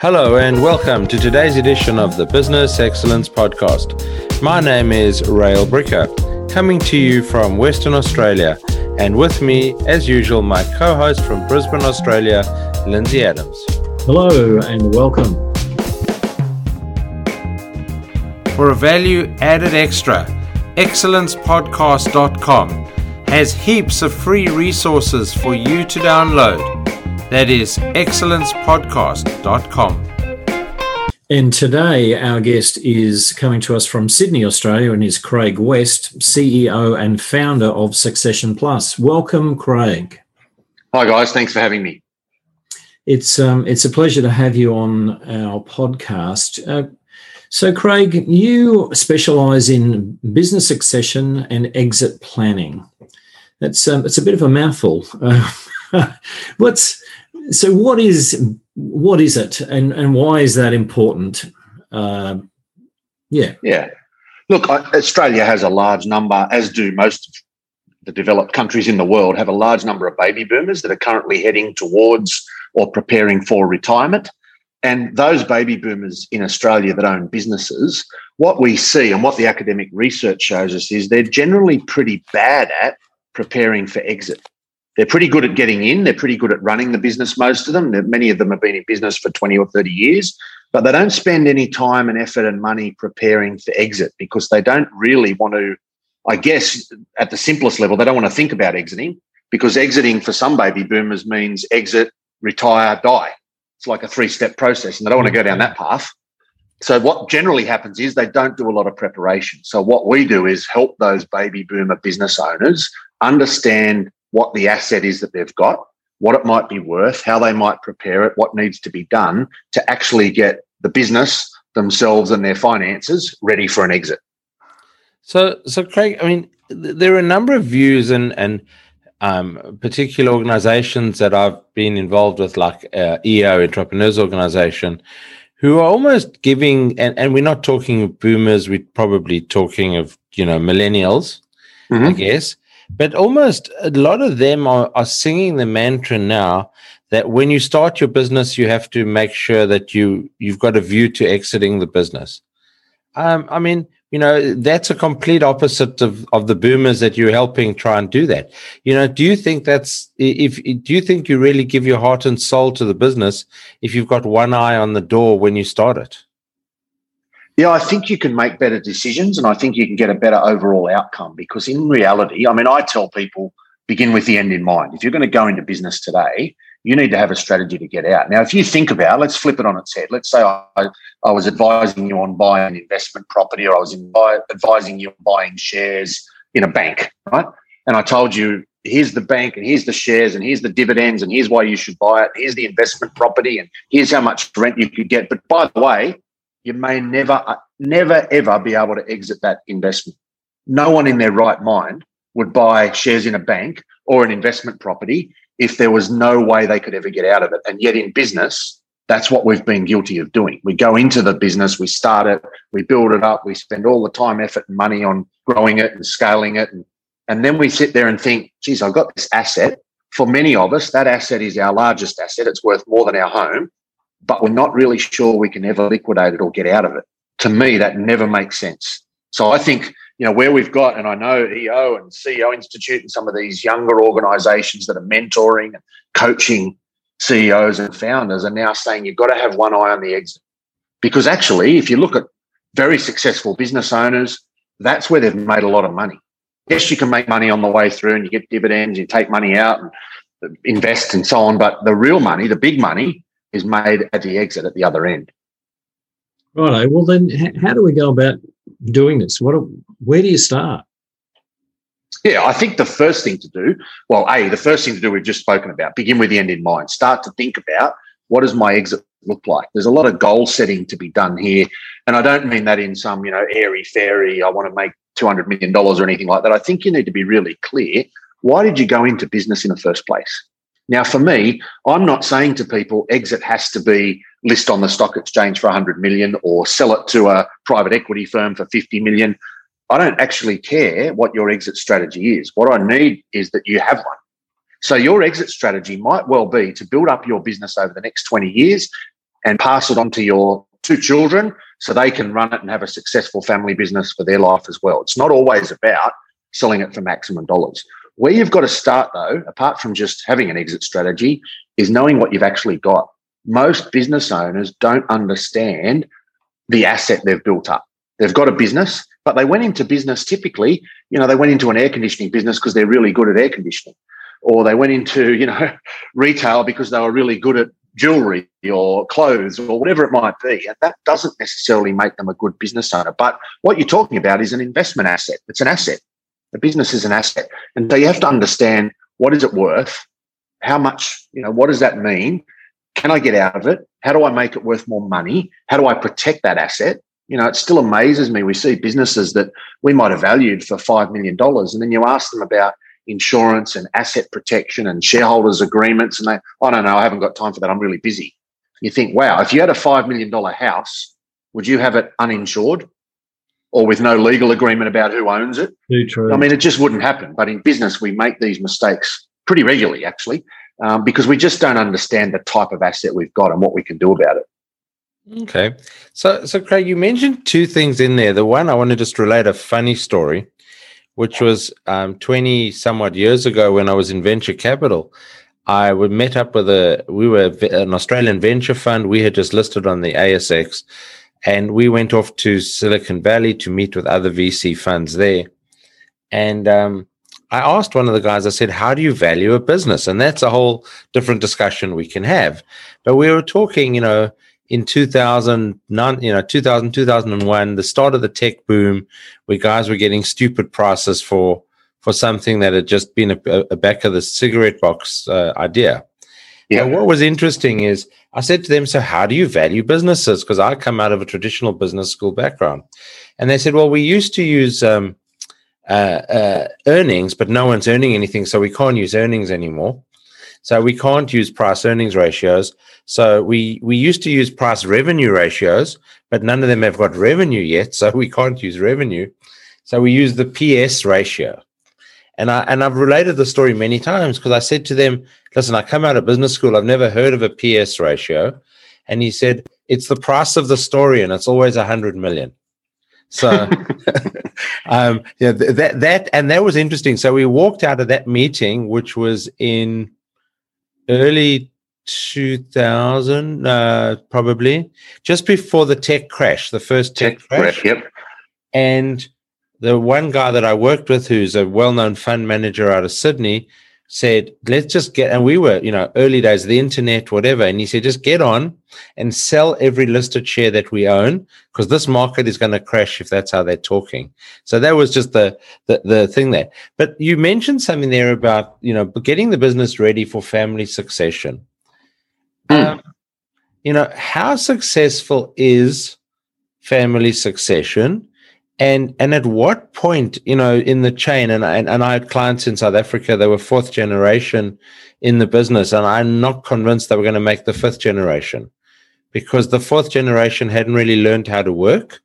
Hello, and welcome to today's edition of the Business Excellence Podcast. My name is Rail Bricker, coming to you from Western Australia, and with me, as usual, my co host from Brisbane, Australia, Lindsay Adams. Hello, and welcome. For a value added extra, excellencepodcast.com has heaps of free resources for you to download that is excellencepodcast.com. And today, our guest is coming to us from Sydney, Australia, and is Craig West, CEO and founder of Succession Plus. Welcome, Craig. Hi, guys. Thanks for having me. It's um, it's a pleasure to have you on our podcast. Uh, so, Craig, you specialise in business succession and exit planning. That's um, it's a bit of a mouthful. Uh, what's so what is what is it? And and why is that important? Uh, yeah. Yeah. Look australia has a large number as do most of the developed countries in the world have a large number of baby boomers that are currently heading towards or preparing for retirement. And those baby boomers in australia that own businesses what we see and what the academic research shows us is they're generally pretty bad at preparing for exit they're pretty good at getting in. They're pretty good at running the business, most of them. Many of them have been in business for 20 or 30 years, but they don't spend any time and effort and money preparing for exit because they don't really want to, I guess, at the simplest level, they don't want to think about exiting because exiting for some baby boomers means exit, retire, die. It's like a three step process and they don't want to go down that path. So what generally happens is they don't do a lot of preparation. So what we do is help those baby boomer business owners understand what the asset is that they've got, what it might be worth, how they might prepare it, what needs to be done to actually get the business themselves and their finances ready for an exit. So, so Craig, I mean, there are a number of views and and um, particular organizations that I've been involved with, like uh, EO Entrepreneurs Organization, who are almost giving, and, and we're not talking of boomers, we're probably talking of, you know, millennials, mm-hmm. I guess, but almost a lot of them are, are singing the mantra now that when you start your business, you have to make sure that you you've got a view to exiting the business. Um, I mean, you know, that's a complete opposite of, of the boomers that you're helping try and do that. You know, do you think that's if do you think you really give your heart and soul to the business if you've got one eye on the door when you start it? Yeah, I think you can make better decisions and I think you can get a better overall outcome because in reality, I mean, I tell people begin with the end in mind. If you're going to go into business today, you need to have a strategy to get out. Now, if you think about, let's flip it on its head. Let's say I, I was advising you on buying an investment property or I was advising you on buying shares in a bank, right? And I told you, here's the bank and here's the shares and here's the dividends and here's why you should buy it. Here's the investment property and here's how much rent you could get. But by the way, you may never, uh, never, ever be able to exit that investment. No one in their right mind would buy shares in a bank or an investment property if there was no way they could ever get out of it. And yet in business, that's what we've been guilty of doing. We go into the business, we start it, we build it up, we spend all the time, effort, and money on growing it and scaling it. And, and then we sit there and think, geez, I've got this asset. For many of us, that asset is our largest asset. It's worth more than our home but we're not really sure we can ever liquidate it or get out of it. To me, that never makes sense. So I think, you know, where we've got, and I know EO and CEO Institute and some of these younger organizations that are mentoring and coaching CEOs and founders are now saying you've got to have one eye on the exit. Because actually, if you look at very successful business owners, that's where they've made a lot of money. Yes, you can make money on the way through and you get dividends, you take money out and invest and so on. But the real money, the big money, is made at the exit at the other end. Right. Well, then, how do we go about doing this? What? Where do you start? Yeah, I think the first thing to do, well, a the first thing to do we've just spoken about. Begin with the end in mind. Start to think about what does my exit look like. There's a lot of goal setting to be done here, and I don't mean that in some you know airy fairy. I want to make two hundred million dollars or anything like that. I think you need to be really clear. Why did you go into business in the first place? Now, for me, I'm not saying to people exit has to be list on the stock exchange for 100 million or sell it to a private equity firm for 50 million. I don't actually care what your exit strategy is. What I need is that you have one. So your exit strategy might well be to build up your business over the next 20 years, and pass it on to your two children so they can run it and have a successful family business for their life as well. It's not always about selling it for maximum dollars. Where you've got to start, though, apart from just having an exit strategy, is knowing what you've actually got. Most business owners don't understand the asset they've built up. They've got a business, but they went into business typically, you know, they went into an air conditioning business because they're really good at air conditioning. Or they went into, you know, retail because they were really good at jewelry or clothes or whatever it might be. And that doesn't necessarily make them a good business owner. But what you're talking about is an investment asset. It's an asset. The business is an asset. And so you have to understand what is it worth? How much, you know, what does that mean? Can I get out of it? How do I make it worth more money? How do I protect that asset? You know, it still amazes me. We see businesses that we might have valued for $5 million. And then you ask them about insurance and asset protection and shareholders agreements. And they, I don't know, I haven't got time for that. I'm really busy. You think, wow, if you had a $5 million house, would you have it uninsured or with no legal agreement about who owns it? Too true. I mean, it just wouldn't happen. But in business, we make these mistakes pretty regularly, actually, um, because we just don't understand the type of asset we've got and what we can do about it. Okay. So, so Craig, you mentioned two things in there. The one I want to just relate a funny story which was um, 20 somewhat years ago when I was in venture capital. I would met up with a, we were an Australian venture fund. We had just listed on the ASX and we went off to Silicon Valley to meet with other VC funds there. And um, I asked one of the guys, I said, How do you value a business? And that's a whole different discussion we can have. But we were talking, you know, in 2009, you know, 2000, 2001, the start of the tech boom, where guys were getting stupid prices for for something that had just been a, a back of the cigarette box uh, idea. Yeah. what was interesting is I said to them, "So how do you value businesses?" Because I come out of a traditional business school background, and they said, "Well, we used to use." Um, uh, uh, earnings, but no one's earning anything, so we can't use earnings anymore. So we can't use price earnings ratios. So we we used to use price revenue ratios, but none of them have got revenue yet, so we can't use revenue. So we use the PS ratio. And I and I've related the story many times because I said to them, listen, I come out of business school, I've never heard of a PS ratio. And he said, it's the price of the story, and it's always a hundred million. So um yeah, that that and that was interesting. So we walked out of that meeting, which was in early 2000, uh, probably just before the tech crash, the first tech, tech crash. Yep. And the one guy that I worked with, who's a well-known fund manager out of Sydney, said, let's just get, and we were, you know, early days, of the internet, whatever. And he said, just get on and sell every listed share that we own because this market is going to crash if that's how they're talking. So that was just the, the, the thing there. But you mentioned something there about, you know, getting the business ready for family succession. Mm. Um, you know, how successful is family succession? And and at what point you know in the chain and, and and i had clients in south africa they were fourth generation in the business and i'm not convinced they were going to make the fifth generation because the fourth generation hadn't really learned how to work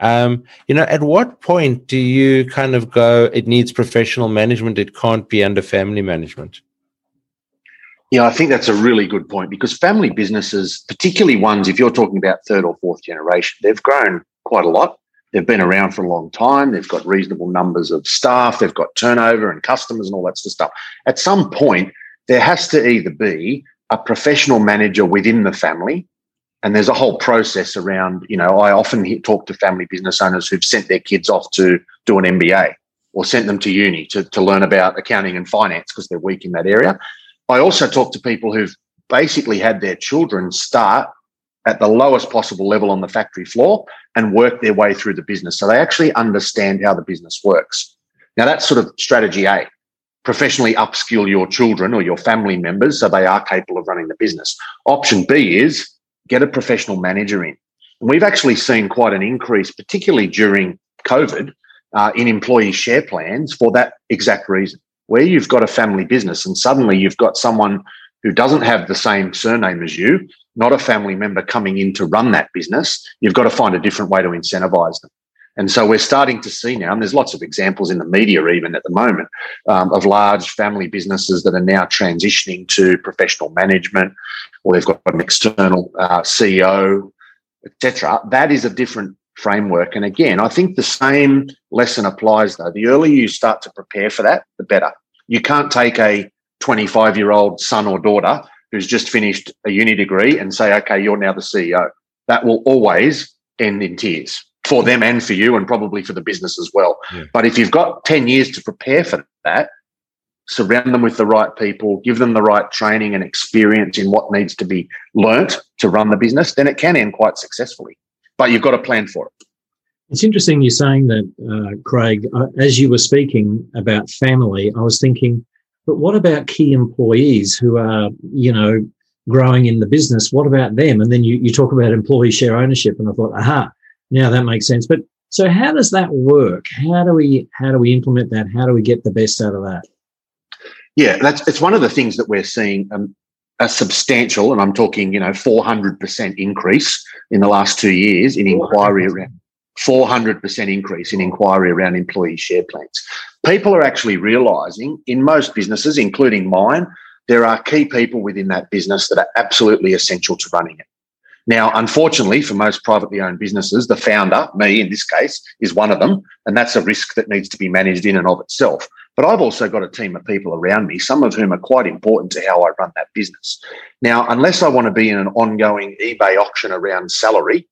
um, you know at what point do you kind of go it needs professional management it can't be under family management yeah, I think that's a really good point because family businesses, particularly ones, if you're talking about third or fourth generation, they've grown quite a lot. They've been around for a long time. They've got reasonable numbers of staff. They've got turnover and customers and all that sort of stuff. At some point, there has to either be a professional manager within the family. And there's a whole process around, you know, I often talk to family business owners who've sent their kids off to do an MBA or sent them to uni to, to learn about accounting and finance because they're weak in that area. I also talk to people who've basically had their children start at the lowest possible level on the factory floor and work their way through the business. So they actually understand how the business works. Now, that's sort of strategy A professionally upskill your children or your family members so they are capable of running the business. Option B is get a professional manager in. And we've actually seen quite an increase, particularly during COVID, uh, in employee share plans for that exact reason. Where you've got a family business and suddenly you've got someone who doesn't have the same surname as you, not a family member coming in to run that business, you've got to find a different way to incentivize them. And so we're starting to see now, and there's lots of examples in the media even at the moment um, of large family businesses that are now transitioning to professional management, or they've got an external uh, CEO, etc. That is a different framework. And again, I think the same lesson applies though. The earlier you start to prepare for that, the better. You can't take a 25 year old son or daughter who's just finished a uni degree and say, okay, you're now the CEO. That will always end in tears for them and for you, and probably for the business as well. Yeah. But if you've got 10 years to prepare for that, surround them with the right people, give them the right training and experience in what needs to be learnt to run the business, then it can end quite successfully. But you've got to plan for it. It's interesting you're saying that, uh, Craig. Uh, as you were speaking about family, I was thinking, but what about key employees who are, you know, growing in the business? What about them? And then you, you talk about employee share ownership, and I thought, aha, now that makes sense. But so how does that work? How do we how do we implement that? How do we get the best out of that? Yeah, that's it's one of the things that we're seeing um, a substantial, and I'm talking, you know, 400% increase in the last two years in inquiry around 400% increase in inquiry around employee share plans. People are actually realizing in most businesses, including mine, there are key people within that business that are absolutely essential to running it. Now, unfortunately, for most privately owned businesses, the founder, me in this case, is one of them. And that's a risk that needs to be managed in and of itself. But I've also got a team of people around me, some of whom are quite important to how I run that business. Now, unless I want to be in an ongoing eBay auction around salary,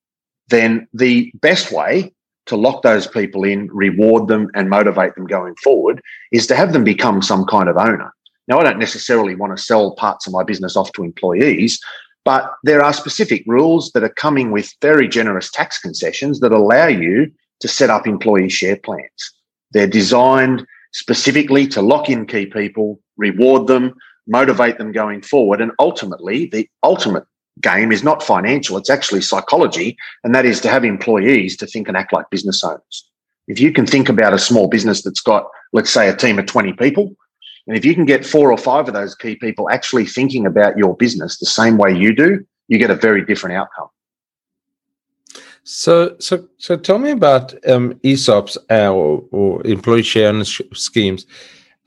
then the best way to lock those people in, reward them, and motivate them going forward is to have them become some kind of owner. Now, I don't necessarily want to sell parts of my business off to employees, but there are specific rules that are coming with very generous tax concessions that allow you to set up employee share plans. They're designed specifically to lock in key people, reward them, motivate them going forward. And ultimately, the ultimate game is not financial, it's actually psychology. And that is to have employees to think and act like business owners. If you can think about a small business that's got, let's say, a team of 20 people, and if you can get four or five of those key people actually thinking about your business the same way you do, you get a very different outcome. So, so, so, tell me about um, ESOPs uh, or, or, employee share schemes.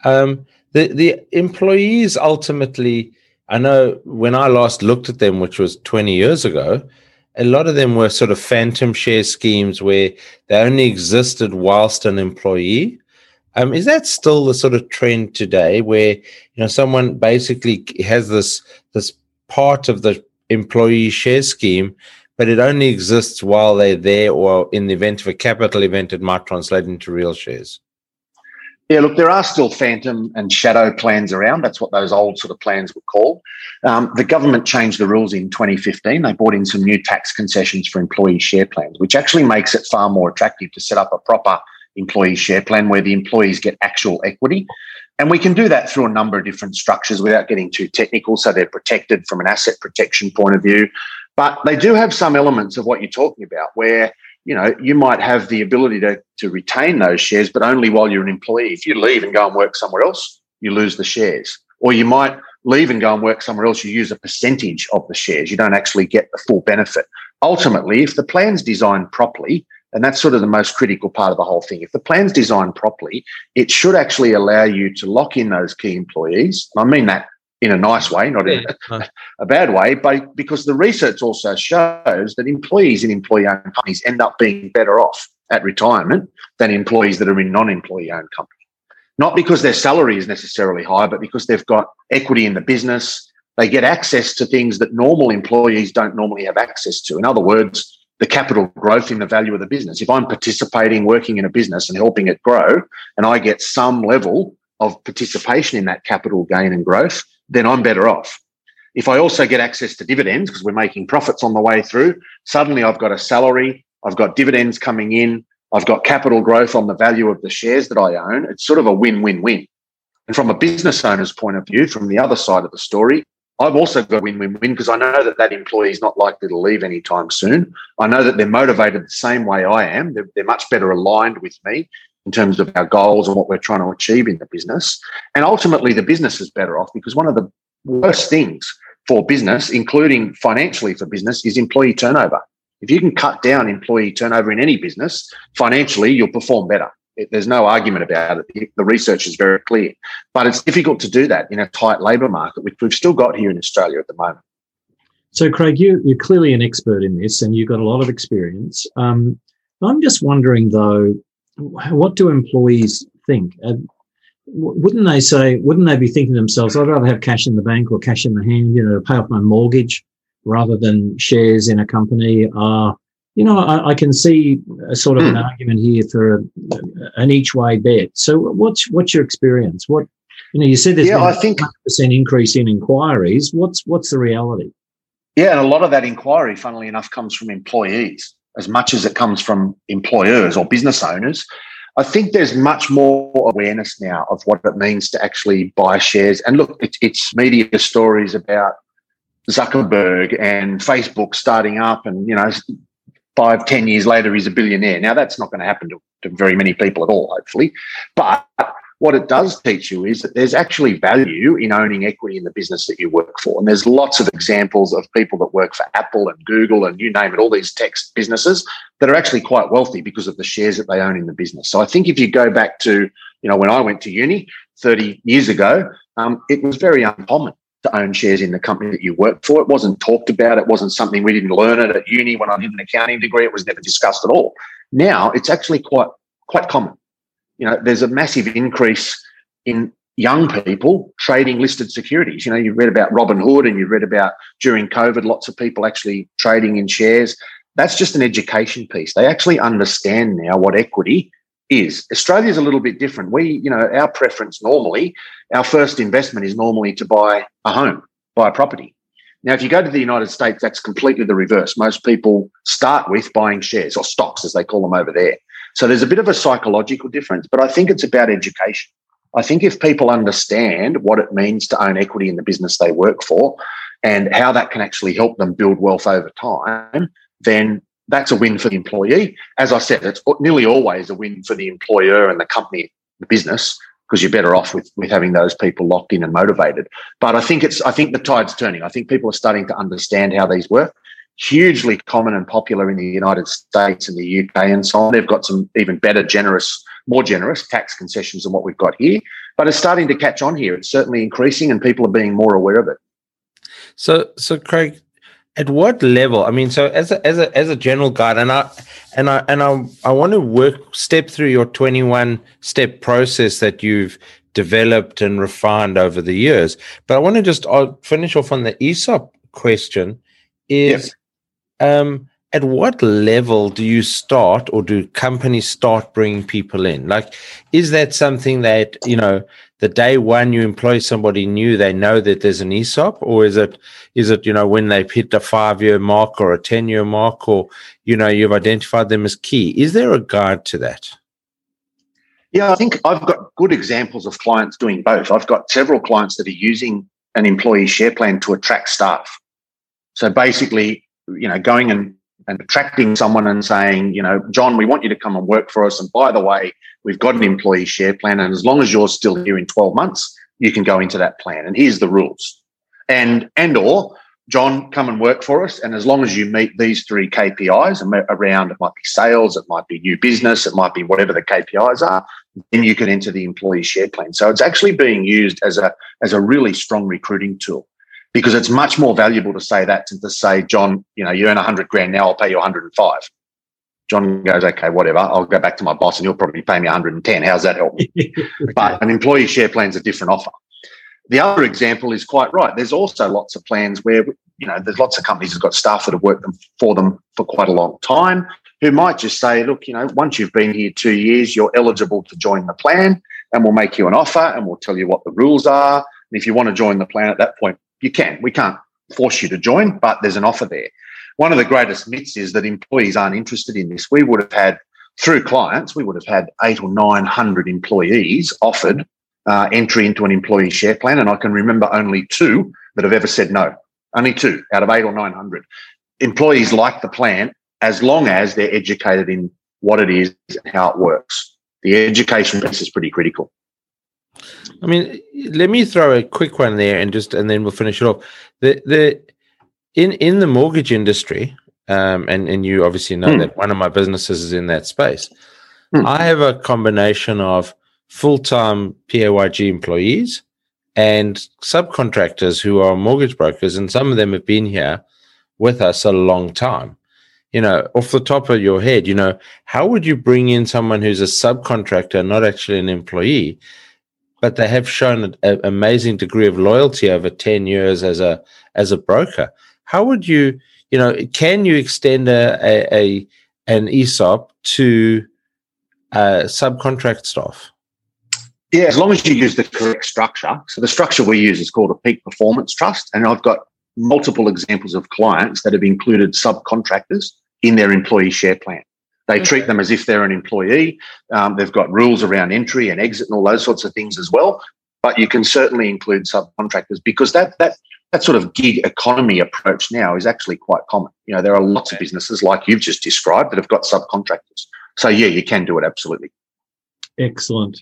Um, the the employees ultimately, I know when I last looked at them, which was twenty years ago, a lot of them were sort of phantom share schemes where they only existed whilst an employee. Um, is that still the sort of trend today, where you know someone basically has this this part of the employee share scheme, but it only exists while they're there, or in the event of a capital event, it might translate into real shares? Yeah, look, there are still phantom and shadow plans around. That's what those old sort of plans were called. Um, the government changed the rules in 2015. They brought in some new tax concessions for employee share plans, which actually makes it far more attractive to set up a proper employee share plan where the employees get actual equity. And we can do that through a number of different structures without getting too technical. So they're protected from an asset protection point of view. But they do have some elements of what you're talking about where, you know, you might have the ability to, to retain those shares, but only while you're an employee. If you leave and go and work somewhere else, you lose the shares. Or you might leave and go and work somewhere else, you use a percentage of the shares. You don't actually get the full benefit. Ultimately, if the plan's designed properly, and that's sort of the most critical part of the whole thing. If the plan's designed properly, it should actually allow you to lock in those key employees. I mean that in a nice way, not in a, a bad way, but because the research also shows that employees in employee owned companies end up being better off at retirement than employees that are in non employee owned companies. Not because their salary is necessarily high, but because they've got equity in the business. They get access to things that normal employees don't normally have access to. In other words, the capital growth in the value of the business. If I'm participating, working in a business and helping it grow, and I get some level of participation in that capital gain and growth, then I'm better off. If I also get access to dividends because we're making profits on the way through, suddenly I've got a salary, I've got dividends coming in, I've got capital growth on the value of the shares that I own. It's sort of a win win win. And from a business owner's point of view, from the other side of the story, I've also got win win win because I know that that employee is not likely to leave anytime soon. I know that they're motivated the same way I am. They're, they're much better aligned with me in terms of our goals and what we're trying to achieve in the business. And ultimately, the business is better off because one of the worst things for business, including financially for business, is employee turnover. If you can cut down employee turnover in any business, financially, you'll perform better. It, there's no argument about it. The research is very clear. But it's difficult to do that in a tight labour market, which we've still got here in Australia at the moment. So, Craig, you, you're clearly an expert in this and you've got a lot of experience. Um, I'm just wondering, though, what do employees think? Uh, wouldn't they say, wouldn't they be thinking to themselves, I'd rather have cash in the bank or cash in the hand, you know, to pay off my mortgage rather than shares in a company? Uh, you know, I, I can see a sort of mm. an hmm. argument here for a, an each way bet. So, what's what's your experience? What you know, you said there's yeah, I think percent increase in inquiries. What's what's the reality? Yeah, and a lot of that inquiry, funnily enough, comes from employees as much as it comes from employers or business owners. I think there's much more awareness now of what it means to actually buy shares. And look, it's, it's media stories about Zuckerberg and Facebook starting up, and you know, five, ten years later, he's a billionaire. Now, that's not going to happen to, to very many people at all, hopefully. But what it does teach you is that there's actually value in owning equity in the business that you work for. And there's lots of examples of people that work for Apple and Google and you name it, all these tech businesses that are actually quite wealthy because of the shares that they own in the business. So I think if you go back to, you know, when I went to uni 30 years ago, um, it was very uncommon to own shares in the company that you worked for. It wasn't talked about. It wasn't something we didn't learn it at uni when I did an accounting degree. It was never discussed at all. Now it's actually quite quite common. You know, there's a massive increase in young people trading listed securities. You know, you've read about Robinhood and you've read about during COVID, lots of people actually trading in shares. That's just an education piece. They actually understand now what equity is. Australia's a little bit different. We, you know, our preference normally, our first investment is normally to buy a home, buy a property. Now, if you go to the United States, that's completely the reverse. Most people start with buying shares or stocks, as they call them over there. So there's a bit of a psychological difference, but I think it's about education. I think if people understand what it means to own equity in the business they work for and how that can actually help them build wealth over time, then that's a win for the employee. As I said, it's nearly always a win for the employer and the company, the business, because you're better off with, with having those people locked in and motivated. But I think it's I think the tide's turning. I think people are starting to understand how these work. Hugely common and popular in the United States and the UK and so on. They've got some even better, generous, more generous tax concessions than what we've got here. But it's starting to catch on here. It's certainly increasing, and people are being more aware of it. So, so Craig, at what level i mean so as a as a as a general guide and i and i and i i want to work step through your 21 step process that you've developed and refined over the years but i want to just I'll finish off on the esop question is yep. Um at what level do you start or do companies start bringing people in like is that something that you know the day one you employ somebody new, they know that there's an ESOP, or is it is it you know when they've hit a five year mark or a ten year mark, or you know you've identified them as key? Is there a guide to that? Yeah, I think I've got good examples of clients doing both. I've got several clients that are using an employee share plan to attract staff. So basically, you know, going and and attracting someone and saying, you know, John, we want you to come and work for us. And by the way, we've got an employee share plan. And as long as you're still here in 12 months, you can go into that plan. And here's the rules. And and or John, come and work for us. And as long as you meet these three KPIs around, it might be sales, it might be new business, it might be whatever the KPIs are, then you can enter the employee share plan. So it's actually being used as a as a really strong recruiting tool because it's much more valuable to say that than to say, John, you know, you earn 100 grand now, I'll pay you 105. John goes, okay, whatever. I'll go back to my boss and he'll probably pay me 110. How's that help? me? but an employee share plan is a different offer. The other example is quite right. There's also lots of plans where, you know, there's lots of companies that have got staff that have worked them for them for quite a long time who might just say, look, you know, once you've been here two years, you're eligible to join the plan and we'll make you an offer and we'll tell you what the rules are. And if you want to join the plan at that point, you can. We can't force you to join, but there's an offer there. One of the greatest myths is that employees aren't interested in this. We would have had, through clients, we would have had eight or 900 employees offered uh, entry into an employee share plan. And I can remember only two that have ever said no. Only two out of eight or 900. Employees like the plan as long as they're educated in what it is and how it works. The education piece is pretty critical. I mean, let me throw a quick one there and just and then we'll finish it off. The the in in the mortgage industry, um, and and you obviously know Hmm. that one of my businesses is in that space. Hmm. I have a combination of full time PAYG employees and subcontractors who are mortgage brokers, and some of them have been here with us a long time. You know, off the top of your head, you know, how would you bring in someone who's a subcontractor, not actually an employee, but they have shown an amazing degree of loyalty over 10 years as a as a broker? How would you, you know, can you extend a, a, a an ESOP to uh, subcontract staff? Yeah, as long as you use the correct structure. So the structure we use is called a peak performance trust, and I've got multiple examples of clients that have included subcontractors in their employee share plan. They treat them as if they're an employee. Um, they've got rules around entry and exit and all those sorts of things as well. But you can certainly include subcontractors because that that that sort of gig economy approach now is actually quite common. You know, there are lots of businesses like you've just described that have got subcontractors. So yeah, you can do it absolutely. Excellent.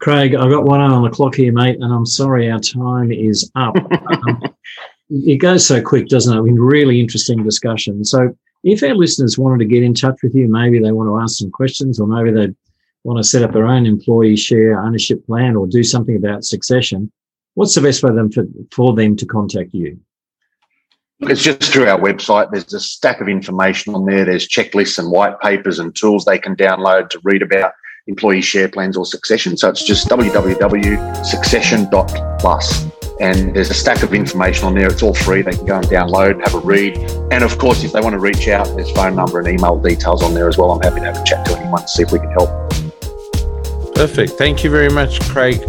Craig, I've got one eye on the clock here, mate, and I'm sorry our time is up. um, it goes so quick, doesn't it? I mean, really interesting discussion. So, if our listeners wanted to get in touch with you, maybe they want to ask some questions, or maybe they want to set up their own employee share ownership plan or do something about succession, what's the best way for them, for, for them to contact you? It's just through our website. There's a stack of information on there. There's checklists and white papers and tools they can download to read about employee share plans or succession. So it's just www.succession.plus. And there's a stack of information on there. It's all free. They can go and download, have a read. And of course, if they want to reach out, there's phone number and email details on there as well. I'm happy to have a chat to anyone to see if we can help. Perfect. Thank you very much, Craig,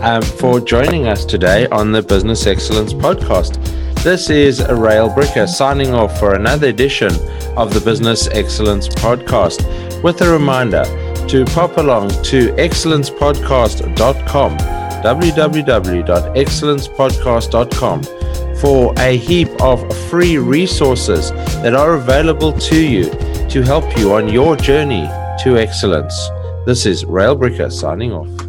um, for joining us today on the Business Excellence Podcast. This is Rail Bricker signing off for another edition of the Business Excellence Podcast with a reminder to pop along to excellencepodcast.com, www.excellencepodcast.com, for a heap of free resources that are available to you to help you on your journey to excellence. This is Rail Bricker signing off.